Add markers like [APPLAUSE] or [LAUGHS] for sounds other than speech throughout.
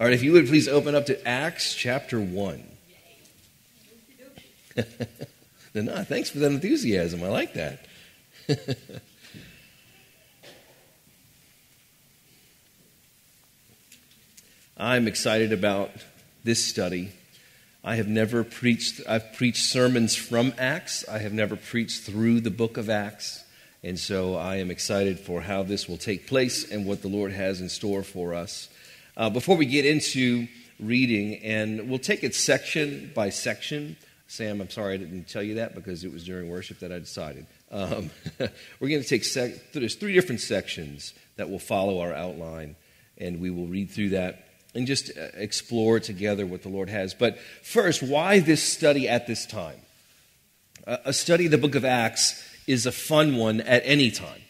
All right, if you would please open up to Acts chapter 1. [LAUGHS] no, thanks for that enthusiasm. I like that. [LAUGHS] I'm excited about this study. I have never preached, I've preached sermons from Acts. I have never preached through the book of Acts. And so I am excited for how this will take place and what the Lord has in store for us. Uh, before we get into reading, and we'll take it section by section. Sam, I'm sorry I didn't tell you that because it was during worship that I decided. Um, [LAUGHS] we're going to take sec- there's three different sections that will follow our outline, and we will read through that and just uh, explore together what the Lord has. But first, why this study at this time? A study of the book of Acts is a fun one at any time.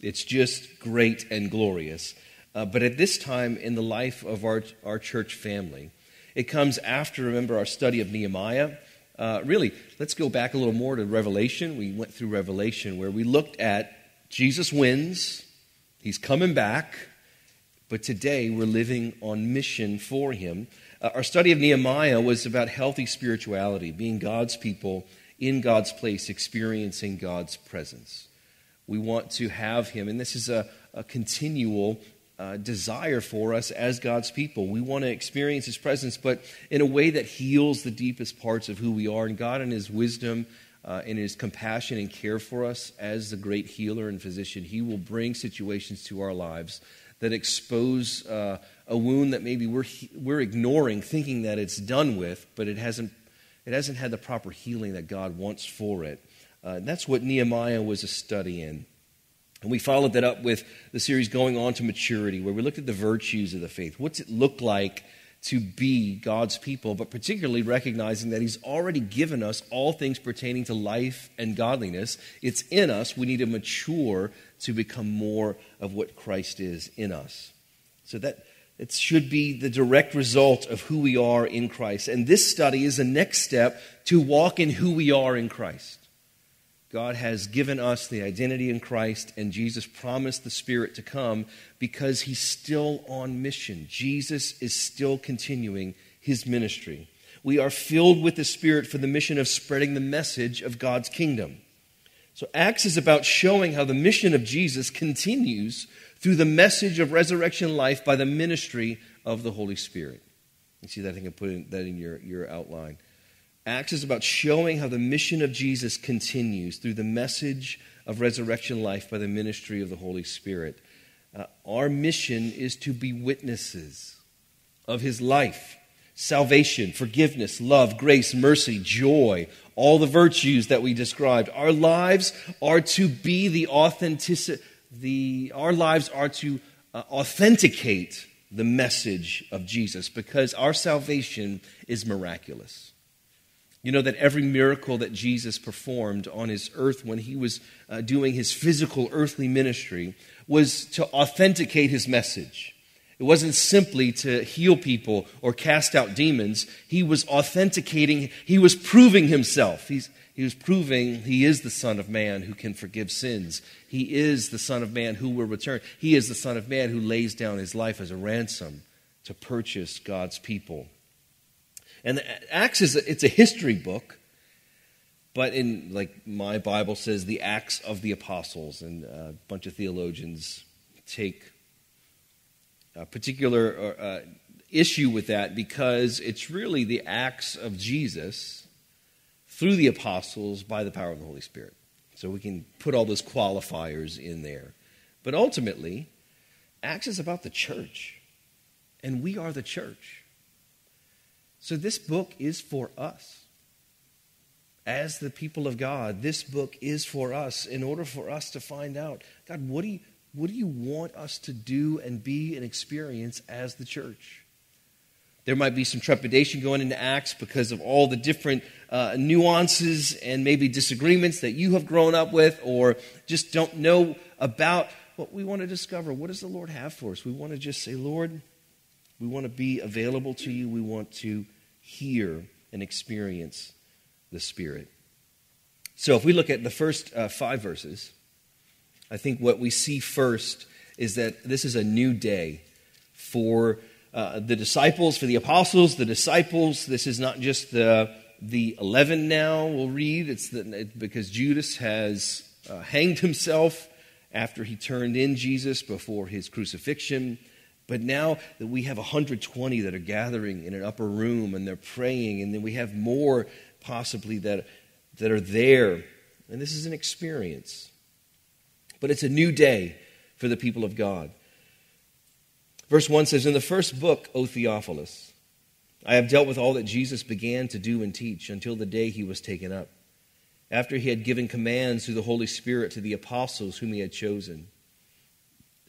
It's just great and glorious. Uh, but at this time in the life of our, our church family, it comes after, remember, our study of Nehemiah. Uh, really, let's go back a little more to Revelation. We went through Revelation where we looked at Jesus wins, he's coming back, but today we're living on mission for him. Uh, our study of Nehemiah was about healthy spirituality, being God's people in God's place, experiencing God's presence. We want to have him, and this is a, a continual uh, desire for us as God's people. We want to experience His presence, but in a way that heals the deepest parts of who we are. And God, in His wisdom, uh, in His compassion and care for us as the great healer and physician, He will bring situations to our lives that expose uh, a wound that maybe we're, we're ignoring, thinking that it's done with, but it hasn't, it hasn't had the proper healing that God wants for it. Uh, that's what Nehemiah was a study in. And we followed that up with the series Going On to Maturity, where we looked at the virtues of the faith. What's it look like to be God's people, but particularly recognizing that He's already given us all things pertaining to life and godliness. It's in us. We need to mature to become more of what Christ is in us. So that it should be the direct result of who we are in Christ. And this study is the next step to walk in who we are in Christ. God has given us the identity in Christ, and Jesus promised the Spirit to come because he's still on mission. Jesus is still continuing his ministry. We are filled with the Spirit for the mission of spreading the message of God's kingdom. So, Acts is about showing how the mission of Jesus continues through the message of resurrection life by the ministry of the Holy Spirit. You see that? I think I put that in your, your outline. Acts is about showing how the mission of Jesus continues through the message of resurrection life by the ministry of the Holy Spirit. Uh, our mission is to be witnesses of his life, salvation, forgiveness, love, grace, mercy, joy, all the virtues that we described. Our lives are to be the authentic, the, our lives are to uh, authenticate the message of Jesus because our salvation is miraculous. You know that every miracle that Jesus performed on his earth when he was uh, doing his physical earthly ministry was to authenticate his message. It wasn't simply to heal people or cast out demons. He was authenticating, he was proving himself. He's, he was proving he is the Son of Man who can forgive sins. He is the Son of Man who will return. He is the Son of Man who lays down his life as a ransom to purchase God's people. And the Acts is a, it's a history book, but in like my Bible says the Acts of the Apostles, and a bunch of theologians take a particular uh, issue with that because it's really the acts of Jesus through the apostles by the power of the Holy Spirit. So we can put all those qualifiers in there. But ultimately, Acts is about the church, and we are the church. So this book is for us. As the people of God, this book is for us in order for us to find out God, what do you, what do you want us to do and be and experience as the church? There might be some trepidation going into Acts because of all the different uh, nuances and maybe disagreements that you have grown up with or just don't know about. What we want to discover what does the Lord have for us? We want to just say, Lord, we want to be available to you. We want to hear and experience the Spirit. So, if we look at the first uh, five verses, I think what we see first is that this is a new day for uh, the disciples, for the apostles, the disciples. This is not just the, the 11 now, we'll read. It's the, because Judas has uh, hanged himself after he turned in Jesus before his crucifixion. But now that we have 120 that are gathering in an upper room and they're praying, and then we have more possibly that, that are there. And this is an experience. But it's a new day for the people of God. Verse 1 says, In the first book, O Theophilus, I have dealt with all that Jesus began to do and teach until the day he was taken up, after he had given commands through the Holy Spirit to the apostles whom he had chosen.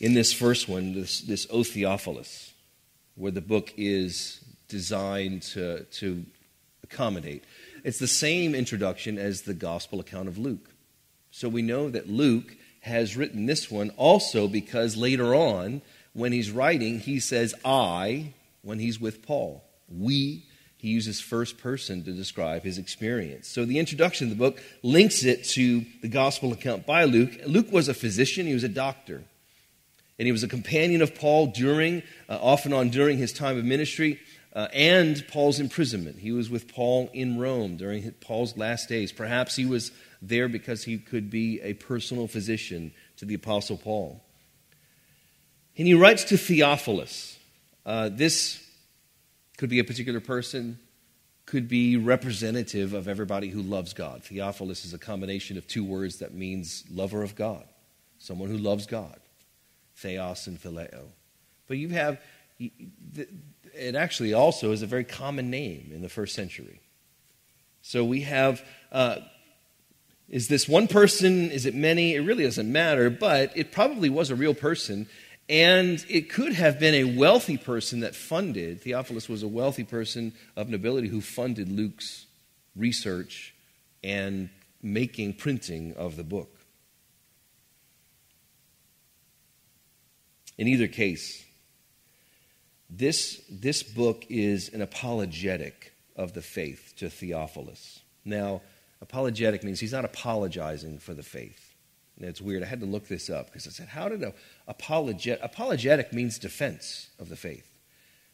in this first one, this, this O Theophilus, where the book is designed to, to accommodate. It's the same introduction as the gospel account of Luke. So we know that Luke has written this one also because later on when he's writing, he says I when he's with Paul. We, he uses first person to describe his experience. So the introduction of the book links it to the gospel account by Luke. Luke was a physician, he was a doctor. And he was a companion of Paul during, uh, off and on during his time of ministry uh, and Paul's imprisonment. He was with Paul in Rome during Paul's last days. Perhaps he was there because he could be a personal physician to the Apostle Paul. And he writes to Theophilus. Uh, this could be a particular person, could be representative of everybody who loves God. Theophilus is a combination of two words that means lover of God, someone who loves God, theos and phileo. But you have, it actually also is a very common name in the first century. So we have, uh, is this one person? Is it many? It really doesn't matter, but it probably was a real person. And it could have been a wealthy person that funded, Theophilus was a wealthy person of nobility who funded Luke's research and making, printing of the book. In either case, this, this book is an apologetic of the faith to Theophilus. Now, apologetic means he's not apologizing for the faith. And it's weird. I had to look this up because I said, how did a apologetic, apologetic means defense of the faith.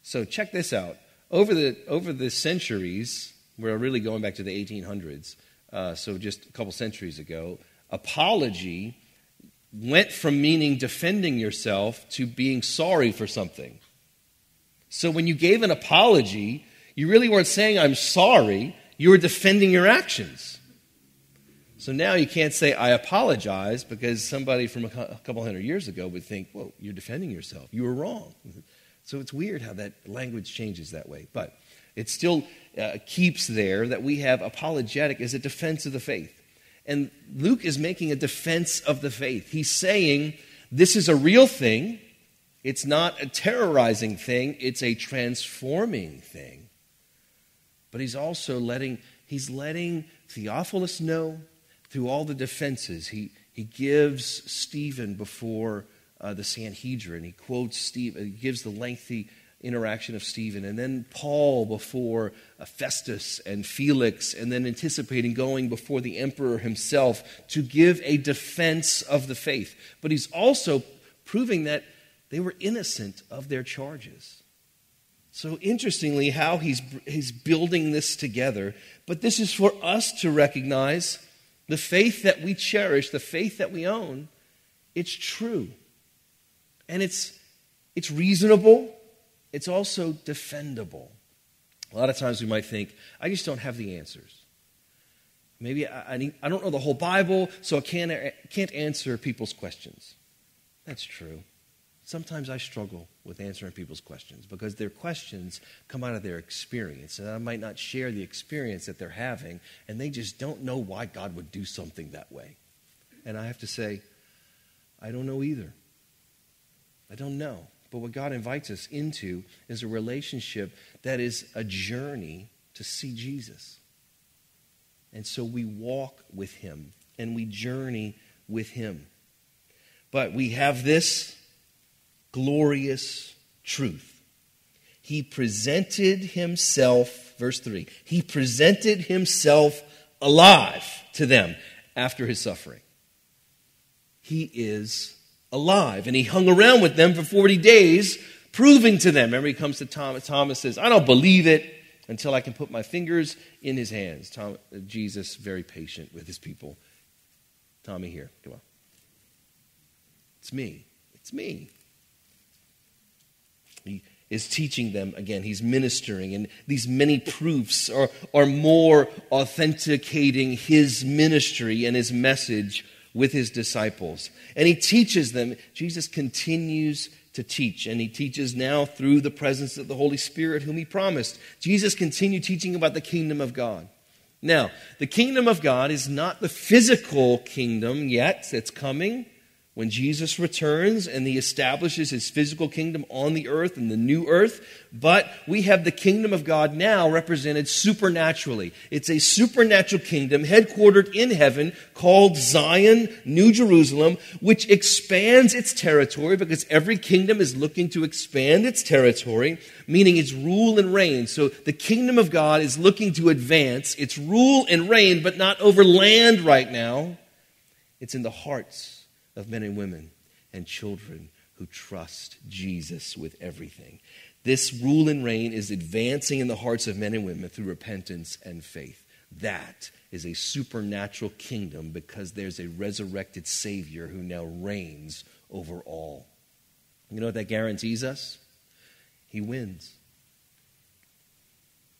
So check this out. Over the, over the centuries, we're really going back to the 1800s, uh, so just a couple centuries ago, apology went from meaning defending yourself to being sorry for something. So when you gave an apology, you really weren't saying, I'm sorry, you were defending your actions. So now you can't say, I apologize, because somebody from a couple hundred years ago would think, well, you're defending yourself. You were wrong. So it's weird how that language changes that way. But it still uh, keeps there that we have apologetic as a defense of the faith. And Luke is making a defense of the faith. He's saying, this is a real thing. It's not a terrorizing thing, it's a transforming thing. But he's also letting, he's letting Theophilus know through all the defenses, he, he gives Stephen before uh, the Sanhedrin. He quotes Stephen, he gives the lengthy interaction of Stephen, and then Paul before Festus and Felix, and then anticipating going before the emperor himself to give a defense of the faith. But he's also proving that they were innocent of their charges. So interestingly, how he's, he's building this together. But this is for us to recognize the faith that we cherish, the faith that we own, it's true. And it's, it's reasonable, it's also defendable. A lot of times we might think, I just don't have the answers. Maybe I, I, need, I don't know the whole Bible, so I can't, can't answer people's questions. That's true. Sometimes I struggle with answering people's questions because their questions come out of their experience. And I might not share the experience that they're having, and they just don't know why God would do something that way. And I have to say, I don't know either. I don't know. But what God invites us into is a relationship that is a journey to see Jesus. And so we walk with him and we journey with him. But we have this glorious truth. He presented himself, verse 3, he presented himself alive to them after his suffering. He is alive. And he hung around with them for 40 days, proving to them. Remember, he comes to Thomas. Thomas says, I don't believe it until I can put my fingers in his hands. Tom, uh, Jesus, very patient with his people. Tommy, here, come on. It's me. It's me. He is teaching them again. He's ministering, and these many proofs are, are more authenticating his ministry and his message with his disciples. And he teaches them. Jesus continues to teach, and he teaches now through the presence of the Holy Spirit, whom he promised. Jesus continued teaching about the kingdom of God. Now, the kingdom of God is not the physical kingdom yet that's coming when Jesus returns and he establishes his physical kingdom on the earth and the new earth, but we have the kingdom of God now represented supernaturally. It's a supernatural kingdom headquartered in heaven called Zion, New Jerusalem, which expands its territory because every kingdom is looking to expand its territory, meaning its rule and reign. So the kingdom of God is looking to advance its rule and reign, but not over land right now. It's in the hearts of men and women and children who trust Jesus with everything. This rule and reign is advancing in the hearts of men and women through repentance and faith. That is a supernatural kingdom because there's a resurrected Savior who now reigns over all. You know what that guarantees us? He wins.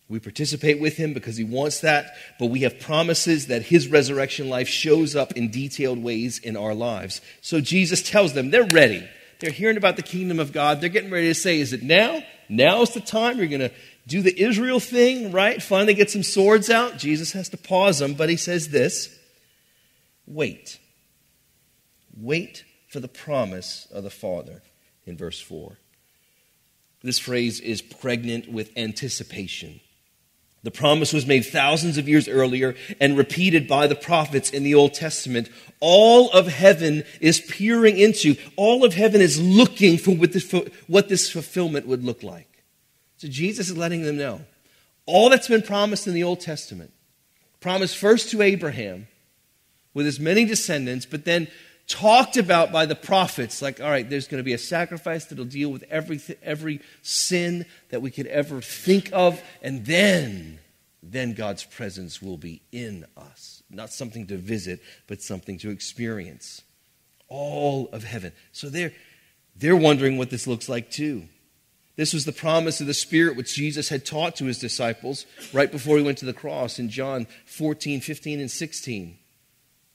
We participate with him because he wants that, but we have promises that his resurrection life shows up in detailed ways in our lives. So Jesus tells them they're ready. They're hearing about the kingdom of God. They're getting ready to say, Is it now? Now's the time. You're going to do the Israel thing, right? Finally get some swords out. Jesus has to pause them, but he says this Wait. Wait for the promise of the Father in verse 4. This phrase is pregnant with anticipation. The promise was made thousands of years earlier and repeated by the prophets in the Old Testament. All of heaven is peering into, all of heaven is looking for what this, what this fulfillment would look like. So Jesus is letting them know all that's been promised in the Old Testament, promised first to Abraham with his many descendants, but then talked about by the prophets like all right there's going to be a sacrifice that'll deal with every, every sin that we could ever think of and then then god's presence will be in us. Not something to visit but something to experience. All of heaven. So they're they're wondering what this looks like too. This was the promise of the spirit which jesus had taught to his disciples right before he went to the cross in john 14 15 and 16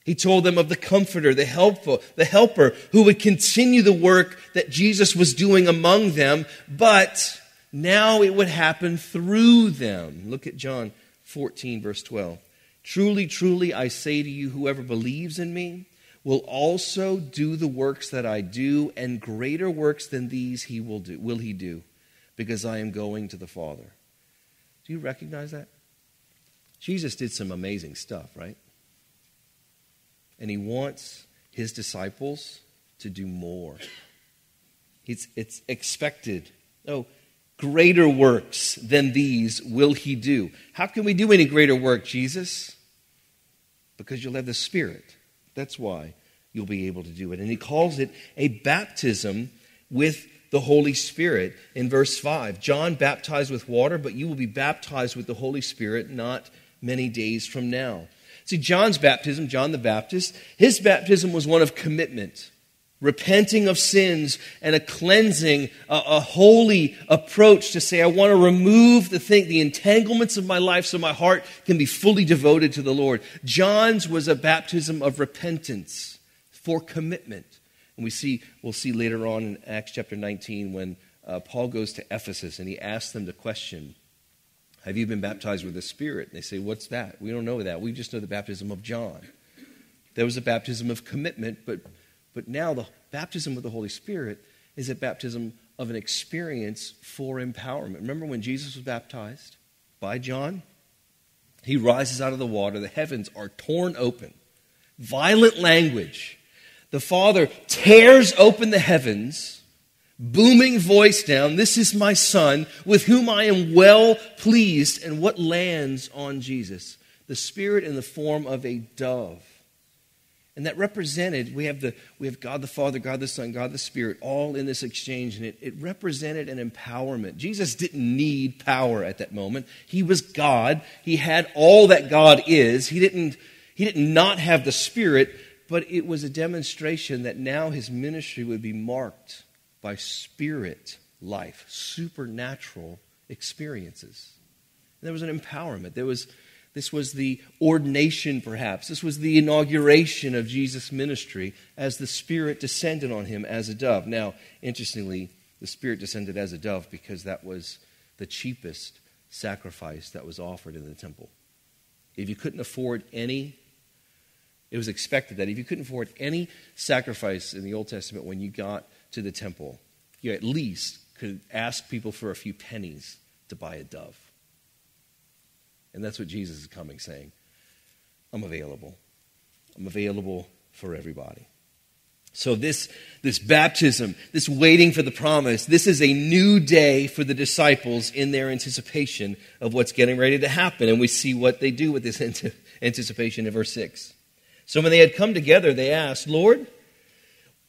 he told them of the comforter, the helpful, the helper who would continue the work that Jesus was doing among them, but now it would happen through them. Look at John 14, verse 12. Truly, truly, I say to you, whoever believes in me will also do the works that I do, and greater works than these he will do, will he do, because I am going to the Father. Do you recognize that? Jesus did some amazing stuff, right? And he wants his disciples to do more. It's, it's expected. Oh, greater works than these will he do. How can we do any greater work, Jesus? Because you'll have the Spirit. That's why you'll be able to do it. And he calls it a baptism with the Holy Spirit in verse 5. John baptized with water, but you will be baptized with the Holy Spirit not many days from now. See, John's baptism, John the Baptist, his baptism was one of commitment, repenting of sins, and a cleansing, a, a holy approach to say, I want to remove the thing, the entanglements of my life so my heart can be fully devoted to the Lord. John's was a baptism of repentance for commitment. And we see, we'll see later on in Acts chapter 19 when uh, Paul goes to Ephesus and he asks them the question, have you been baptized with the Spirit? And they say, What's that? We don't know that. We just know the baptism of John. There was a baptism of commitment, but, but now the baptism of the Holy Spirit is a baptism of an experience for empowerment. Remember when Jesus was baptized by John? He rises out of the water, the heavens are torn open. Violent language. The Father tears open the heavens, booming voice down, This is my Son, with whom I am well pleased. And what lands on Jesus? The Spirit in the form of a dove. And that represented, we have, the, we have God the Father, God the Son, God the Spirit, all in this exchange. And it, it represented an empowerment. Jesus didn't need power at that moment. He was God. He had all that God is. He didn't, he did not not have the Spirit, but it was a demonstration that now his ministry would be marked by spirit life, supernatural experiences. And there was an empowerment. There was this was the ordination, perhaps. This was the inauguration of Jesus' ministry as the Spirit descended on him as a dove. Now, interestingly, the Spirit descended as a dove because that was the cheapest sacrifice that was offered in the temple. If you couldn't afford any, it was expected that if you couldn't afford any sacrifice in the Old Testament when you got to the temple, you at least could ask people for a few pennies to buy a dove. And that's what Jesus is coming saying. I'm available. I'm available for everybody. So this, this baptism, this waiting for the promise, this is a new day for the disciples in their anticipation of what's getting ready to happen. And we see what they do with this [LAUGHS] anticipation in verse 6. So when they had come together, they asked, Lord,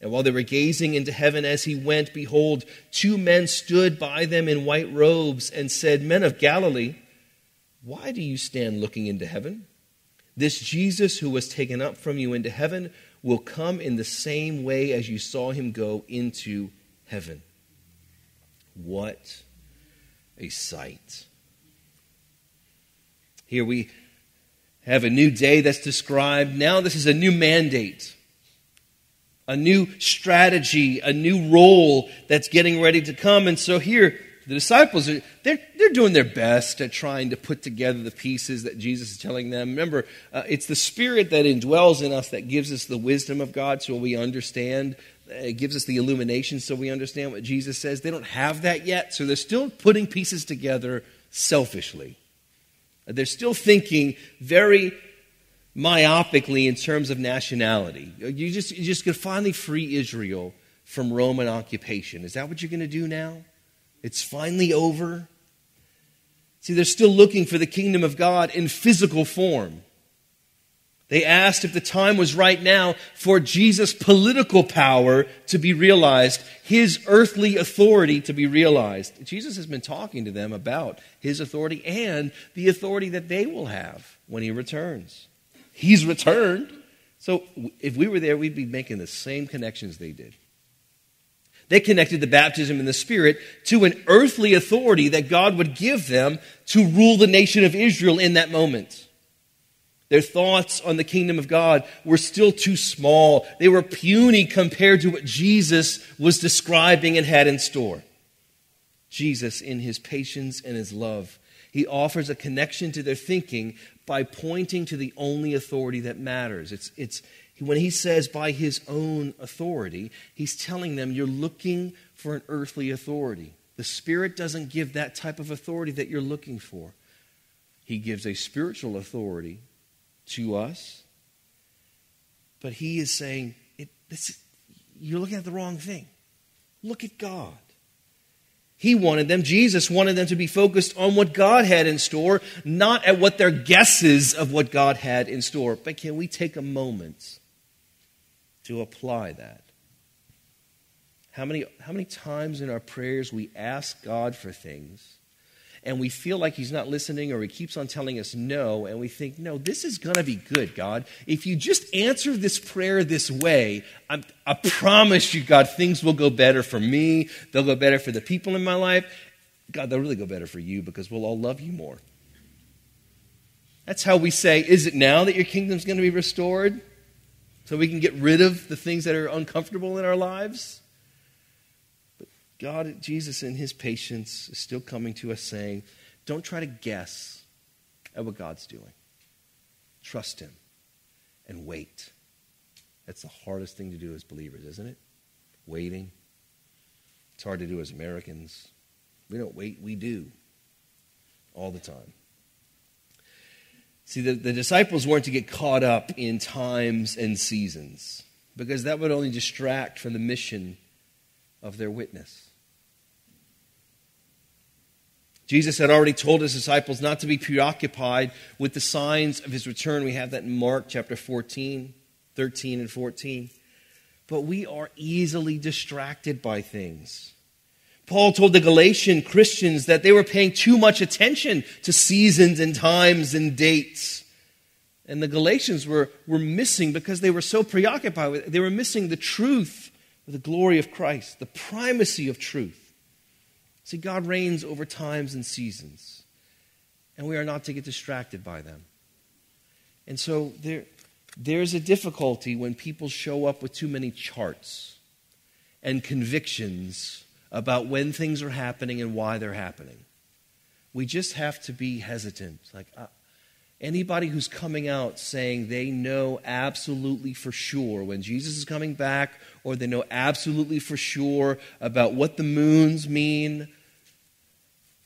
And while they were gazing into heaven as he went, behold, two men stood by them in white robes and said, Men of Galilee, why do you stand looking into heaven? This Jesus who was taken up from you into heaven will come in the same way as you saw him go into heaven. What a sight. Here we have a new day that's described. Now, this is a new mandate a new strategy, a new role that's getting ready to come. And so here, the disciples are they're, they're doing their best at trying to put together the pieces that jesus is telling them. Remember uh, it's the spirit that indwells in us that gives us the wisdom of god so we understand it gives us the illumination so we understand what jesus says. They don't have that yet so they're still putting pieces together selfishly. They're still thinking very myopically in terms of nationality. You just, you're just going to finally free Israel from Roman occupation. Is that what you're going to do now? It's finally over. See, they're still looking for the kingdom of God in physical form. They asked if the time was right now for Jesus' political power to be realized, his earthly authority to be realized. Jesus has been talking to them about his authority and the authority that they will have when he returns. He's returned. So if we were there, we'd be making the same connections they did. They connected the baptism in the Spirit to an earthly authority that God would give them to rule the nation of Israel in that moment. Their thoughts on the kingdom of God were still too small. They were puny compared to what Jesus was describing and had in store. Jesus, in his patience and his love, he offers a connection to their thinking by pointing to the only authority that matters. It's, it's, when he says by his own authority, he's telling them you're looking for an earthly authority. The Spirit doesn't give that type of authority that you're looking for. He gives a spiritual authority to us, but he is saying, it, this, you're looking at the wrong thing. Look at God. He wanted them, Jesus wanted them to be focused on what God had in store, not at what their guesses of what God had in store. But can we take a moment to apply that? How many, how many times in our prayers we ask God for things, and we feel like He's not listening or He keeps on telling us no, and we think, no, this is going to be good, God. If you just answer this prayer this way, I'm, I promise you, God, things will go better for me. They'll go better for the people in my life. God, they'll really go better for you because we'll all love you more. That's how we say, Is it now that your kingdom's going to be restored? So we can get rid of the things that are uncomfortable in our lives? God, Jesus, in his patience, is still coming to us saying, Don't try to guess at what God's doing. Trust him and wait. That's the hardest thing to do as believers, isn't it? Waiting. It's hard to do as Americans. We don't wait, we do all the time. See, the, the disciples weren't to get caught up in times and seasons because that would only distract from the mission of their witness. Jesus had already told his disciples not to be preoccupied with the signs of his return. We have that in Mark chapter 14, 13, and 14. But we are easily distracted by things. Paul told the Galatian Christians that they were paying too much attention to seasons and times and dates. And the Galatians were, were missing because they were so preoccupied with it. They were missing the truth the glory of Christ, the primacy of truth. See, God reigns over times and seasons, and we are not to get distracted by them. And so there, there's a difficulty when people show up with too many charts and convictions about when things are happening and why they're happening. We just have to be hesitant. Like uh, anybody who's coming out saying they know absolutely for sure when Jesus is coming back, or they know absolutely for sure about what the moons mean,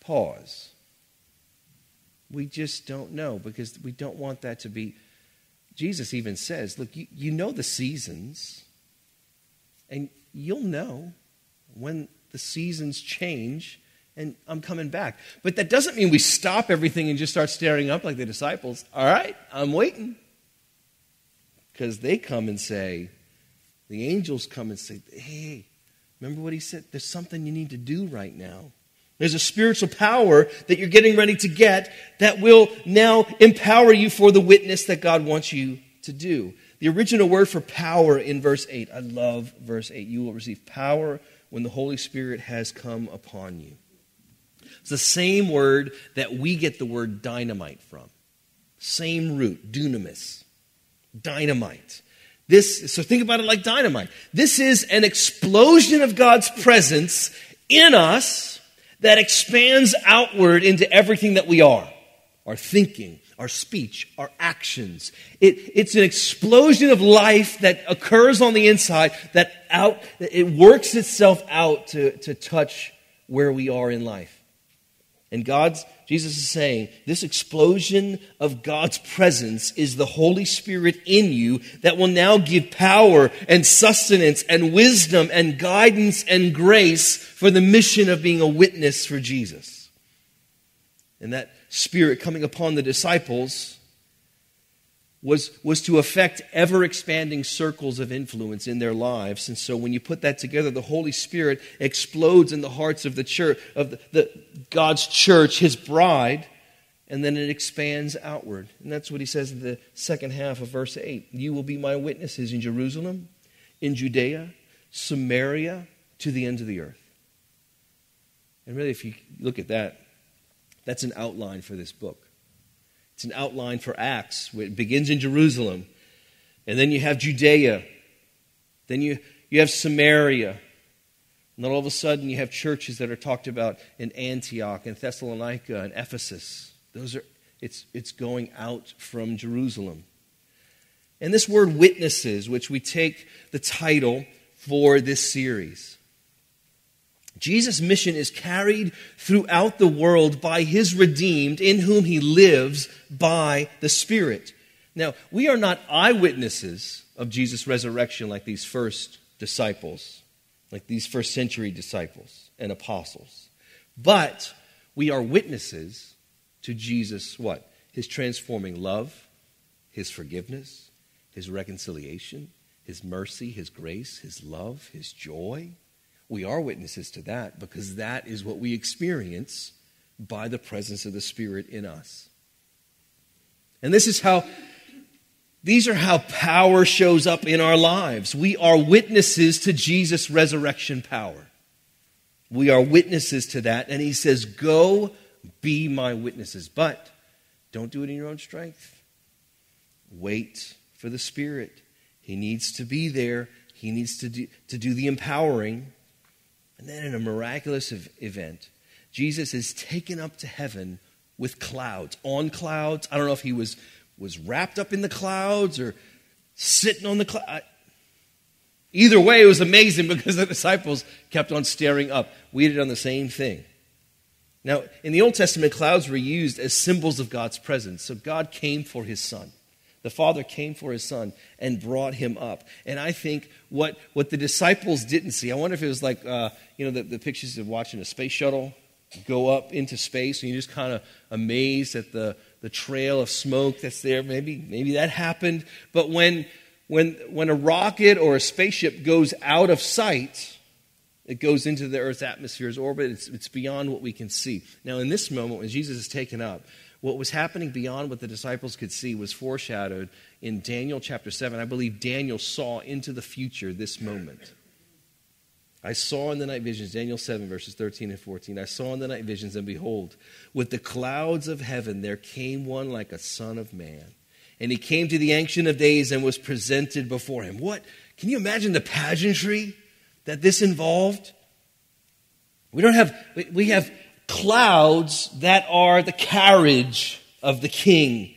pause. We just don't know because we don't want that to be. Jesus even says, Look, you, you know the seasons, and you'll know when the seasons change and I'm coming back. But that doesn't mean we stop everything and just start staring up like the disciples. All right, I'm waiting. Because they come and say, the angels come and say, hey, remember what he said? There's something you need to do right now. There's a spiritual power that you're getting ready to get that will now empower you for the witness that God wants you to do. The original word for power in verse 8, I love verse 8. You will receive power when the Holy Spirit has come upon you. It's the same word that we get the word dynamite from. Same root, dunamis. Dynamite. This, so think about it like dynamite. This is an explosion of God's presence in us that expands outward into everything that we are our thinking, our speech, our actions. It, it's an explosion of life that occurs on the inside that out, it works itself out to, to touch where we are in life. And God's, Jesus is saying, this explosion of God's presence is the Holy Spirit in you that will now give power and sustenance and wisdom and guidance and grace for the mission of being a witness for Jesus. And that Spirit coming upon the disciples was, was to affect ever expanding circles of influence in their lives. And so when you put that together, the Holy Spirit explodes in the hearts of the church, of the, the, God's church, his bride, and then it expands outward. And that's what he says in the second half of verse 8. You will be my witnesses in Jerusalem, in Judea, Samaria, to the ends of the earth. And really, if you look at that, that's an outline for this book. It's an outline for Acts. It begins in Jerusalem, and then you have Judea, then you, you have Samaria. And then all of a sudden, you have churches that are talked about in Antioch and Thessalonica and Ephesus. Those are, it's, it's going out from Jerusalem. And this word witnesses, which we take the title for this series, Jesus' mission is carried throughout the world by his redeemed, in whom he lives by the Spirit. Now, we are not eyewitnesses of Jesus' resurrection like these first disciples, like these first century disciples and apostles. But we are witnesses to Jesus' what? His transforming love, his forgiveness, his reconciliation, his mercy, his grace, his love, his joy we are witnesses to that because that is what we experience by the presence of the Spirit in us. And this is how, these are how power shows up in our lives. We are witnesses to Jesus' resurrection power. We are witnesses to that. And he says, Go be my witnesses. But don't do it in your own strength. Wait for the Spirit. He needs to be there, he needs to do, to do the empowering. And then in a miraculous event, Jesus is taken up to heaven with clouds, on clouds. I don't know if he was, was wrapped up in the clouds or sitting on the cloud. Either way, it was amazing [LAUGHS] because the disciples kept on staring up. We had done the same thing. Now, in the Old Testament, clouds were used as symbols of God's presence. So God came for his son. The Father came for his son and brought him up. And I think what, what the disciples didn't see, I wonder if it was like, uh, you know, the, the pictures of watching a space shuttle go up into space and you're just kind of amazed at the, the trail of smoke that's there. Maybe, maybe that happened. But when, when, when a rocket or a spaceship goes out of sight, it goes into the Earth's atmosphere's orbit. It's, it's beyond what we can see. Now, in this moment, when Jesus is taken up, what was happening beyond what the disciples could see was foreshadowed in Daniel chapter 7. I believe Daniel saw into the future this moment. I saw in the night visions, Daniel 7, verses 13 and 14. I saw in the night visions, and behold, with the clouds of heaven there came one like a son of man. And he came to the Ancient of Days and was presented before him. What? Can you imagine the pageantry that this involved? We don't have, we have clouds that are the carriage of the king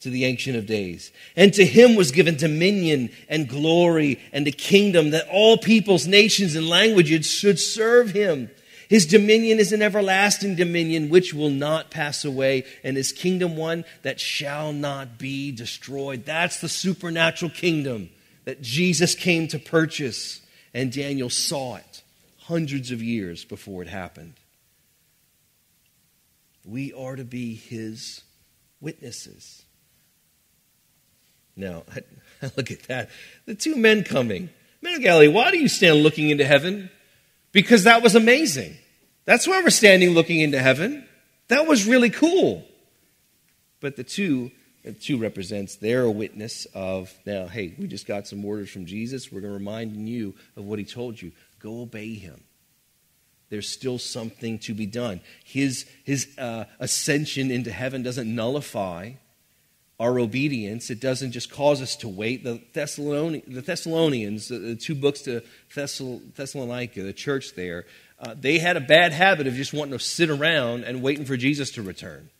to the Ancient of Days. And to him was given dominion and glory and a kingdom that all peoples, nations, and languages should serve him. His dominion is an everlasting dominion which will not pass away, and his kingdom one that shall not be destroyed. That's the supernatural kingdom that Jesus came to purchase, and Daniel saw it hundreds of years before it happened. We are to be his witnesses. Now, [LAUGHS] look at that. The two men coming. Men of Galilee, why do you stand looking into heaven? Because that was amazing. That's why we're standing looking into heaven. That was really cool. But the two, the two represents their witness of now, hey, we just got some orders from Jesus. We're going to remind you of what he told you. Go obey him there's still something to be done. His, his uh, ascension into heaven doesn't nullify our obedience. It doesn't just cause us to wait. The, Thessalonians, the, Thessalonians the, two books to Thessalonica, the church there, uh, they had a bad habit of just wanting to sit around and waiting for Jesus to return.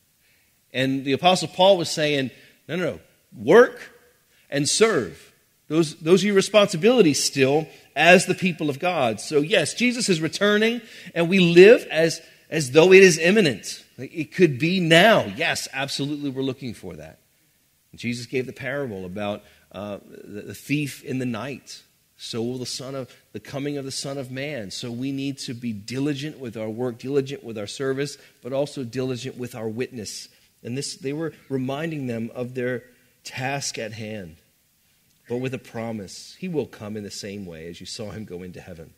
And the Apostle Paul was saying, no, no, no, work and serve. Those, those are your responsibilities still as the people of God. So, yes, Jesus is returning, and we live as, as though it is imminent. It could be now. Yes, absolutely, we're looking for that. Jesus gave the parable about uh, the, the thief in the night. So will the son of the coming of the Son of Man. So we need to be diligent with our work, diligent with our service, but also diligent with our witness. And this they were reminding them of their task at hand but with a promise. He will come in the same way as you saw him go into heaven.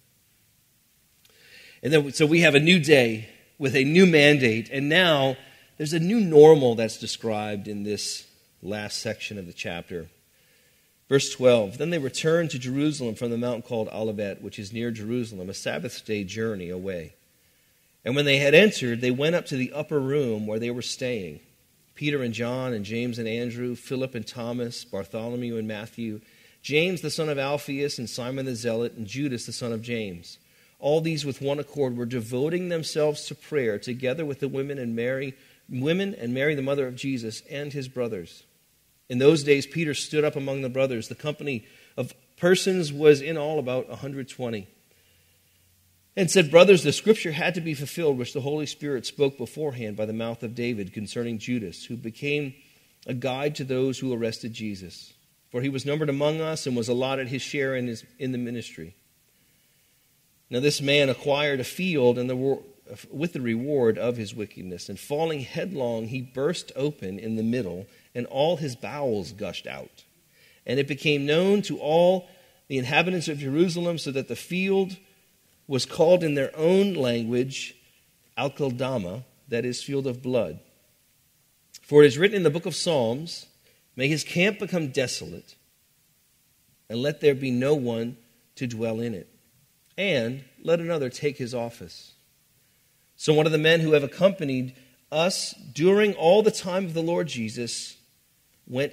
And then, so we have a new day with a new mandate, and now there's a new normal that's described in this last section of the chapter. Verse 12 Then they returned to Jerusalem from the mountain called Olivet, which is near Jerusalem, a Sabbath day journey away. And when they had entered, they went up to the upper room where they were staying. Peter and John and James and Andrew, Philip and Thomas, Bartholomew and Matthew, James the son of Alphaeus and Simon the Zealot, and Judas the son of James. All these with one accord were devoting themselves to prayer together with the women and Mary, women and Mary the mother of Jesus and his brothers. In those days Peter stood up among the brothers. The company of persons was in all about 120 and said, Brothers, the scripture had to be fulfilled, which the Holy Spirit spoke beforehand by the mouth of David concerning Judas, who became a guide to those who arrested Jesus. For he was numbered among us and was allotted his share in, his, in the ministry. Now, this man acquired a field and the, with the reward of his wickedness, and falling headlong, he burst open in the middle, and all his bowels gushed out. And it became known to all the inhabitants of Jerusalem, so that the field was called in their own language Akeldama, that is, field of blood. For it is written in the book of Psalms, May his camp become desolate, and let there be no one to dwell in it. And let another take his office. So one of the men who have accompanied us during all the time of the Lord Jesus went.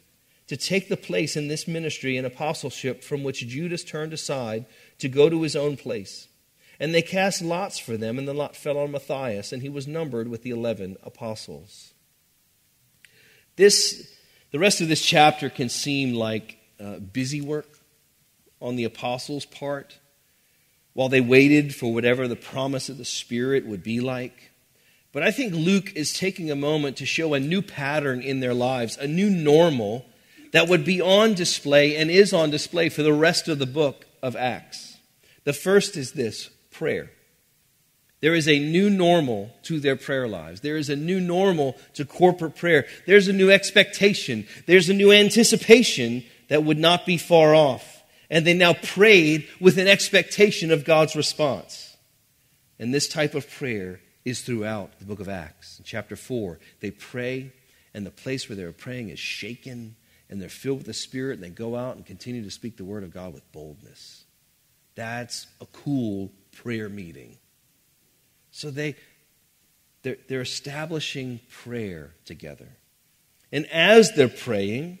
to take the place in this ministry and apostleship from which Judas turned aside to go to his own place. And they cast lots for them, and the lot fell on Matthias, and he was numbered with the eleven apostles. This, the rest of this chapter can seem like uh, busy work on the apostles' part while they waited for whatever the promise of the Spirit would be like. But I think Luke is taking a moment to show a new pattern in their lives, a new normal that would be on display and is on display for the rest of the book of Acts. The first is this prayer. There is a new normal to their prayer lives. There is a new normal to corporate prayer. There's a new expectation. There's a new anticipation that would not be far off. And they now prayed with an expectation of God's response. And this type of prayer is throughout the book of Acts. In chapter 4, they pray, and the place where they're praying is shaken, and they're filled with the Spirit, and they go out and continue to speak the word of God with boldness. That's a cool prayer meeting. So they, they're, they're establishing prayer together. And as they're praying,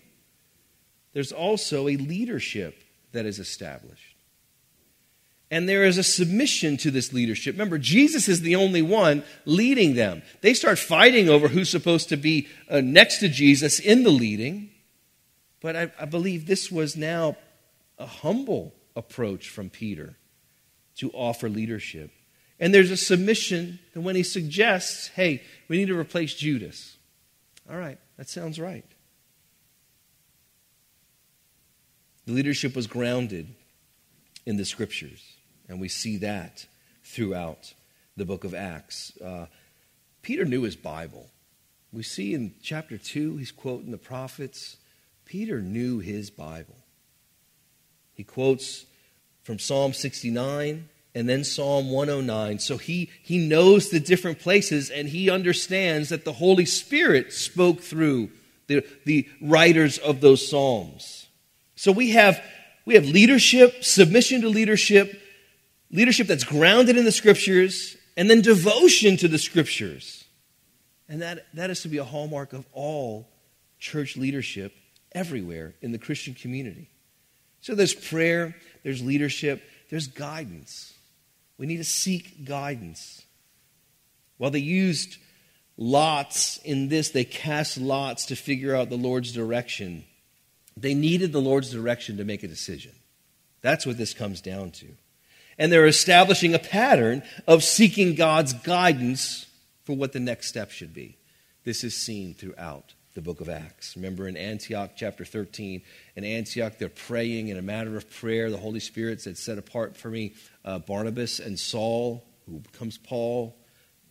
there's also a leadership that is established. And there is a submission to this leadership. Remember, Jesus is the only one leading them. They start fighting over who's supposed to be uh, next to Jesus in the leading. But I, I believe this was now a humble approach from Peter to offer leadership. And there's a submission that when he suggests, hey, we need to replace Judas. All right, that sounds right. The leadership was grounded in the scriptures, and we see that throughout the book of Acts. Uh, Peter knew his Bible. We see in chapter 2, he's quoting the prophets. Peter knew his Bible. He quotes from Psalm 69 and then Psalm 109. So he, he knows the different places and he understands that the Holy Spirit spoke through the, the writers of those Psalms. So we have, we have leadership, submission to leadership, leadership that's grounded in the Scriptures, and then devotion to the Scriptures. And that, that is to be a hallmark of all church leadership everywhere in the Christian community. So there's prayer, there's leadership, there's guidance. We need to seek guidance. While they used lots in this, they cast lots to figure out the Lord's direction. They needed the Lord's direction to make a decision. That's what this comes down to. And they're establishing a pattern of seeking God's guidance for what the next step should be. This is seen throughout the book of Acts. Remember in Antioch chapter 13, in Antioch, they're praying in a matter of prayer. The Holy Spirit said, Set apart for me uh, Barnabas and Saul, who becomes Paul.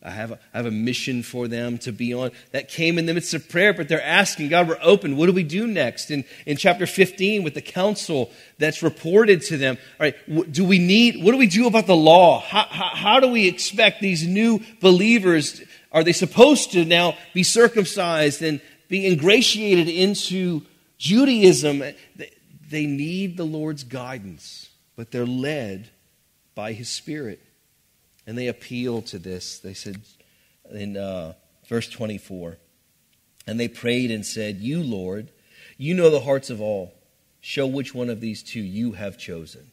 I have, a, I have a mission for them to be on. That came in the midst of prayer, but they're asking, God, we're open. What do we do next? In, in chapter 15, with the council that's reported to them, all right, do we need, what do we do about the law? How, how, how do we expect these new believers? Are they supposed to now be circumcised and being ingratiated into Judaism, they need the Lord's guidance, but they're led by His Spirit. And they appeal to this. They said in uh, verse 24, and they prayed and said, You, Lord, you know the hearts of all. Show which one of these two you have chosen.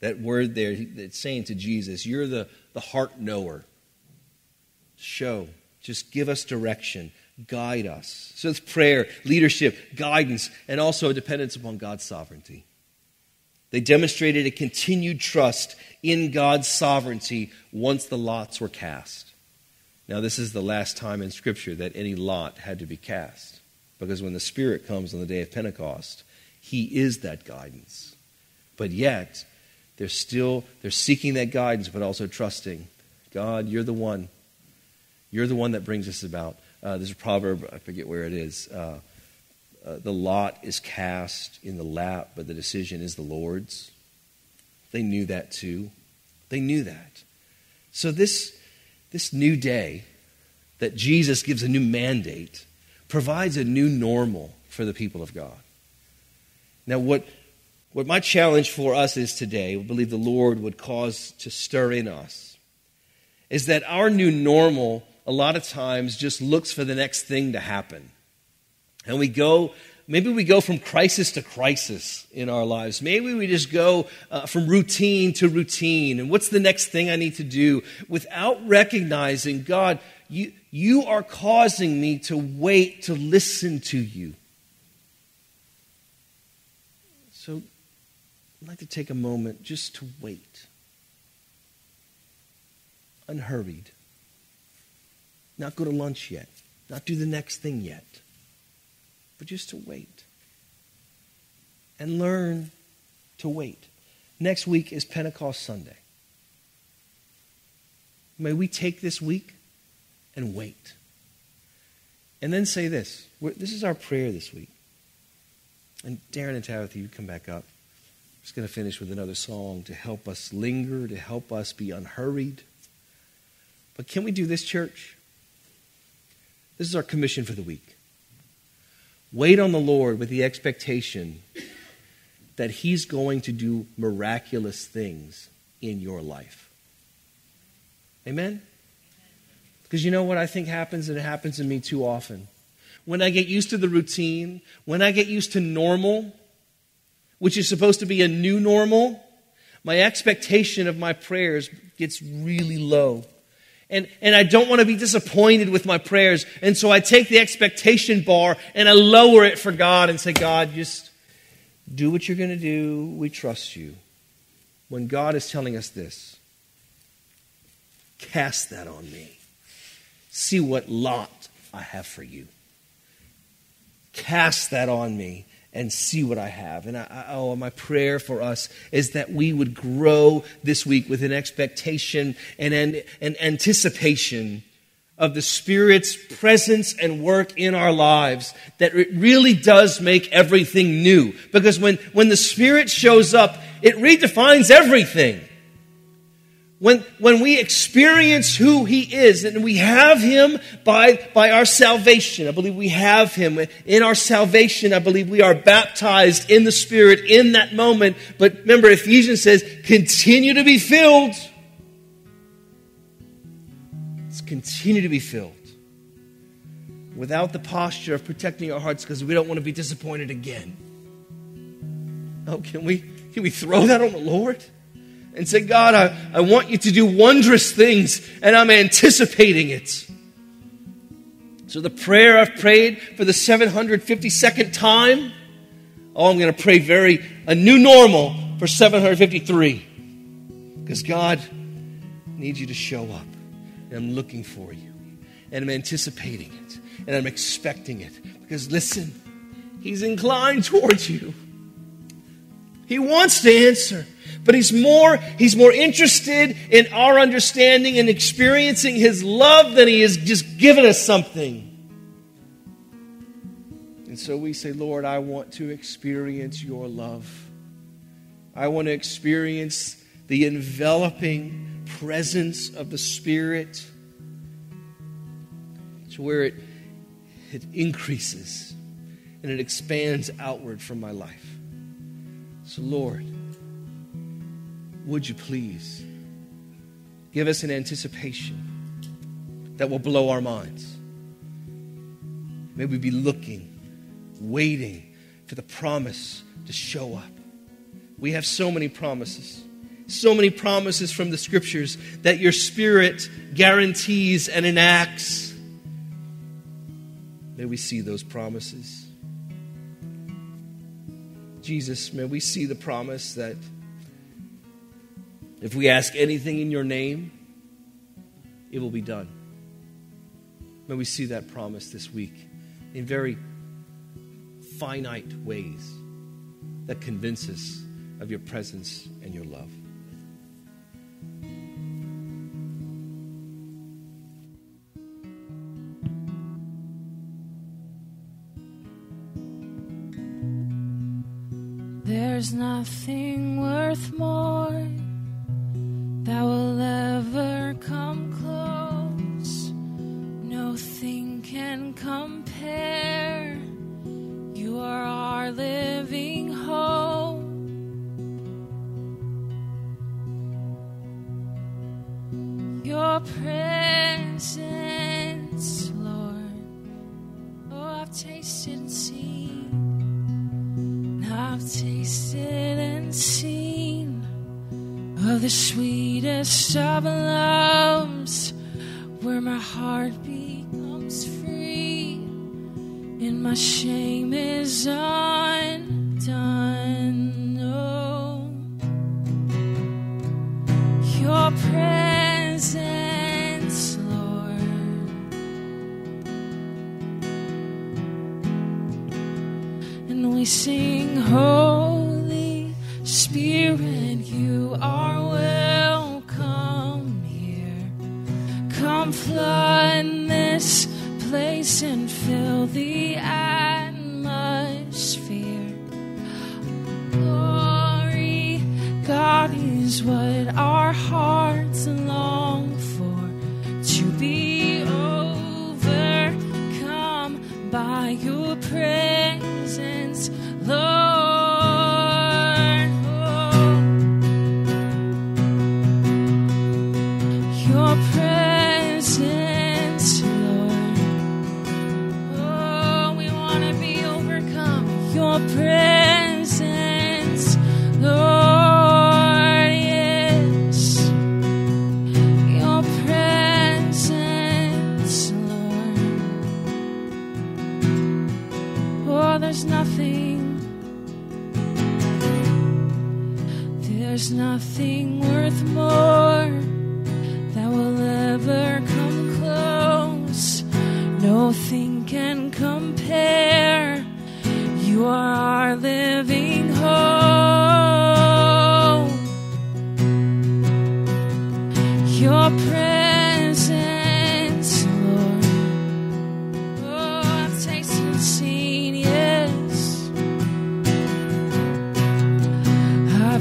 That word there, it's saying to Jesus, You're the, the heart knower. Show. Just give us direction guide us. So it's prayer, leadership, guidance, and also a dependence upon God's sovereignty. They demonstrated a continued trust in God's sovereignty once the lots were cast. Now, this is the last time in Scripture that any lot had to be cast, because when the Spirit comes on the day of Pentecost, He is that guidance. But yet, they're still they're seeking that guidance, but also trusting God. You're the one. You're the one that brings us about. Uh, there's a proverb I forget where it is. Uh, uh, the lot is cast in the lap, but the decision is the Lord's. They knew that too. They knew that. So, this, this new day that Jesus gives a new mandate provides a new normal for the people of God. Now, what, what my challenge for us is today, we believe the Lord would cause to stir in us, is that our new normal, a lot of times, just looks for the next thing to happen. And we go, maybe we go from crisis to crisis in our lives. Maybe we just go uh, from routine to routine. And what's the next thing I need to do without recognizing, God, you, you are causing me to wait to listen to you. So I'd like to take a moment just to wait. Unhurried. Not go to lunch yet. Not do the next thing yet but just to wait and learn to wait. Next week is Pentecost Sunday. May we take this week and wait. And then say this. This is our prayer this week. And Darren and Tabitha, you come back up. I'm just going to finish with another song to help us linger, to help us be unhurried. But can we do this, church? This is our commission for the week. Wait on the Lord with the expectation that He's going to do miraculous things in your life. Amen? Because you know what I think happens, and it happens to me too often. When I get used to the routine, when I get used to normal, which is supposed to be a new normal, my expectation of my prayers gets really low. And, and I don't want to be disappointed with my prayers. And so I take the expectation bar and I lower it for God and say, God, just do what you're going to do. We trust you. When God is telling us this, cast that on me. See what lot I have for you. Cast that on me and see what I have. And I, oh, my prayer for us is that we would grow this week with an expectation and an, an anticipation of the Spirit's presence and work in our lives, that it really does make everything new. Because when, when the Spirit shows up, it redefines everything. When, when we experience who He is and we have Him by, by our salvation, I believe we have Him. In our salvation, I believe we are baptized in the Spirit in that moment. But remember, Ephesians says, continue to be filled. Let's continue to be filled. Without the posture of protecting our hearts because we don't want to be disappointed again. Oh, can we, can we throw that on the Lord? And say, God, I, I want you to do wondrous things, and I'm anticipating it. So, the prayer I've prayed for the 752nd time, oh, I'm going to pray very, a new normal for 753. Because God needs you to show up, and I'm looking for you, and I'm anticipating it, and I'm expecting it. Because listen, He's inclined towards you, He wants to answer. But he's more, he's more interested in our understanding and experiencing his love than he has just given us something. And so we say, Lord, I want to experience your love. I want to experience the enveloping presence of the Spirit to where it, it increases and it expands outward from my life. So, Lord, would you please give us an anticipation that will blow our minds? May we be looking, waiting for the promise to show up. We have so many promises, so many promises from the scriptures that your spirit guarantees and enacts. May we see those promises. Jesus, may we see the promise that if we ask anything in your name, it will be done. May we see that promise this week in very finite ways that convince us of your presence and your love. There's nothing worth more that will ever come close. Nothing can compare. You are our living hope. Your presence, Lord. Oh, I've tasted and seen. I've tasted and seen of the sweetest of loves, where my heart becomes free and my shame is undone. Oh, your presence, Lord. and we sing, Holy Spirit, you are welcome here. Come flood this place and fill the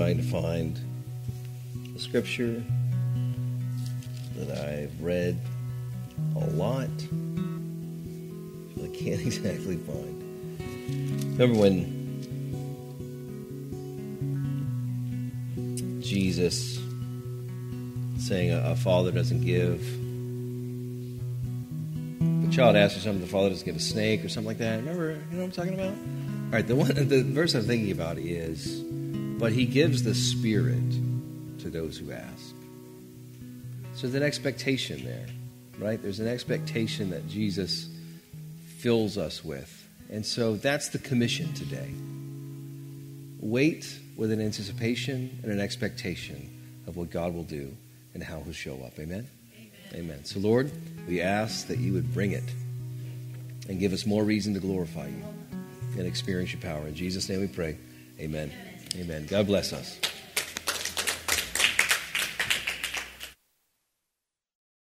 Trying to find a scripture that I've read a lot. I can't [LAUGHS] exactly find. Remember when Jesus saying a, father doesn't give the child asks for something, the father doesn't give a snake or something like that. Remember, you know what I'm talking about? All right, the one, [LAUGHS] the verse I'm thinking about is, but he gives the Spirit to those who ask. So there's an expectation there, right? There's an expectation that Jesus fills us with. And so that's the commission today. Wait with an anticipation and an expectation of what God will do and how he'll show up. Amen? Amen. Amen. So, Lord, we ask that you would bring it and give us more reason to glorify you and experience your power. In Jesus' name we pray. Amen. Amen. God bless us.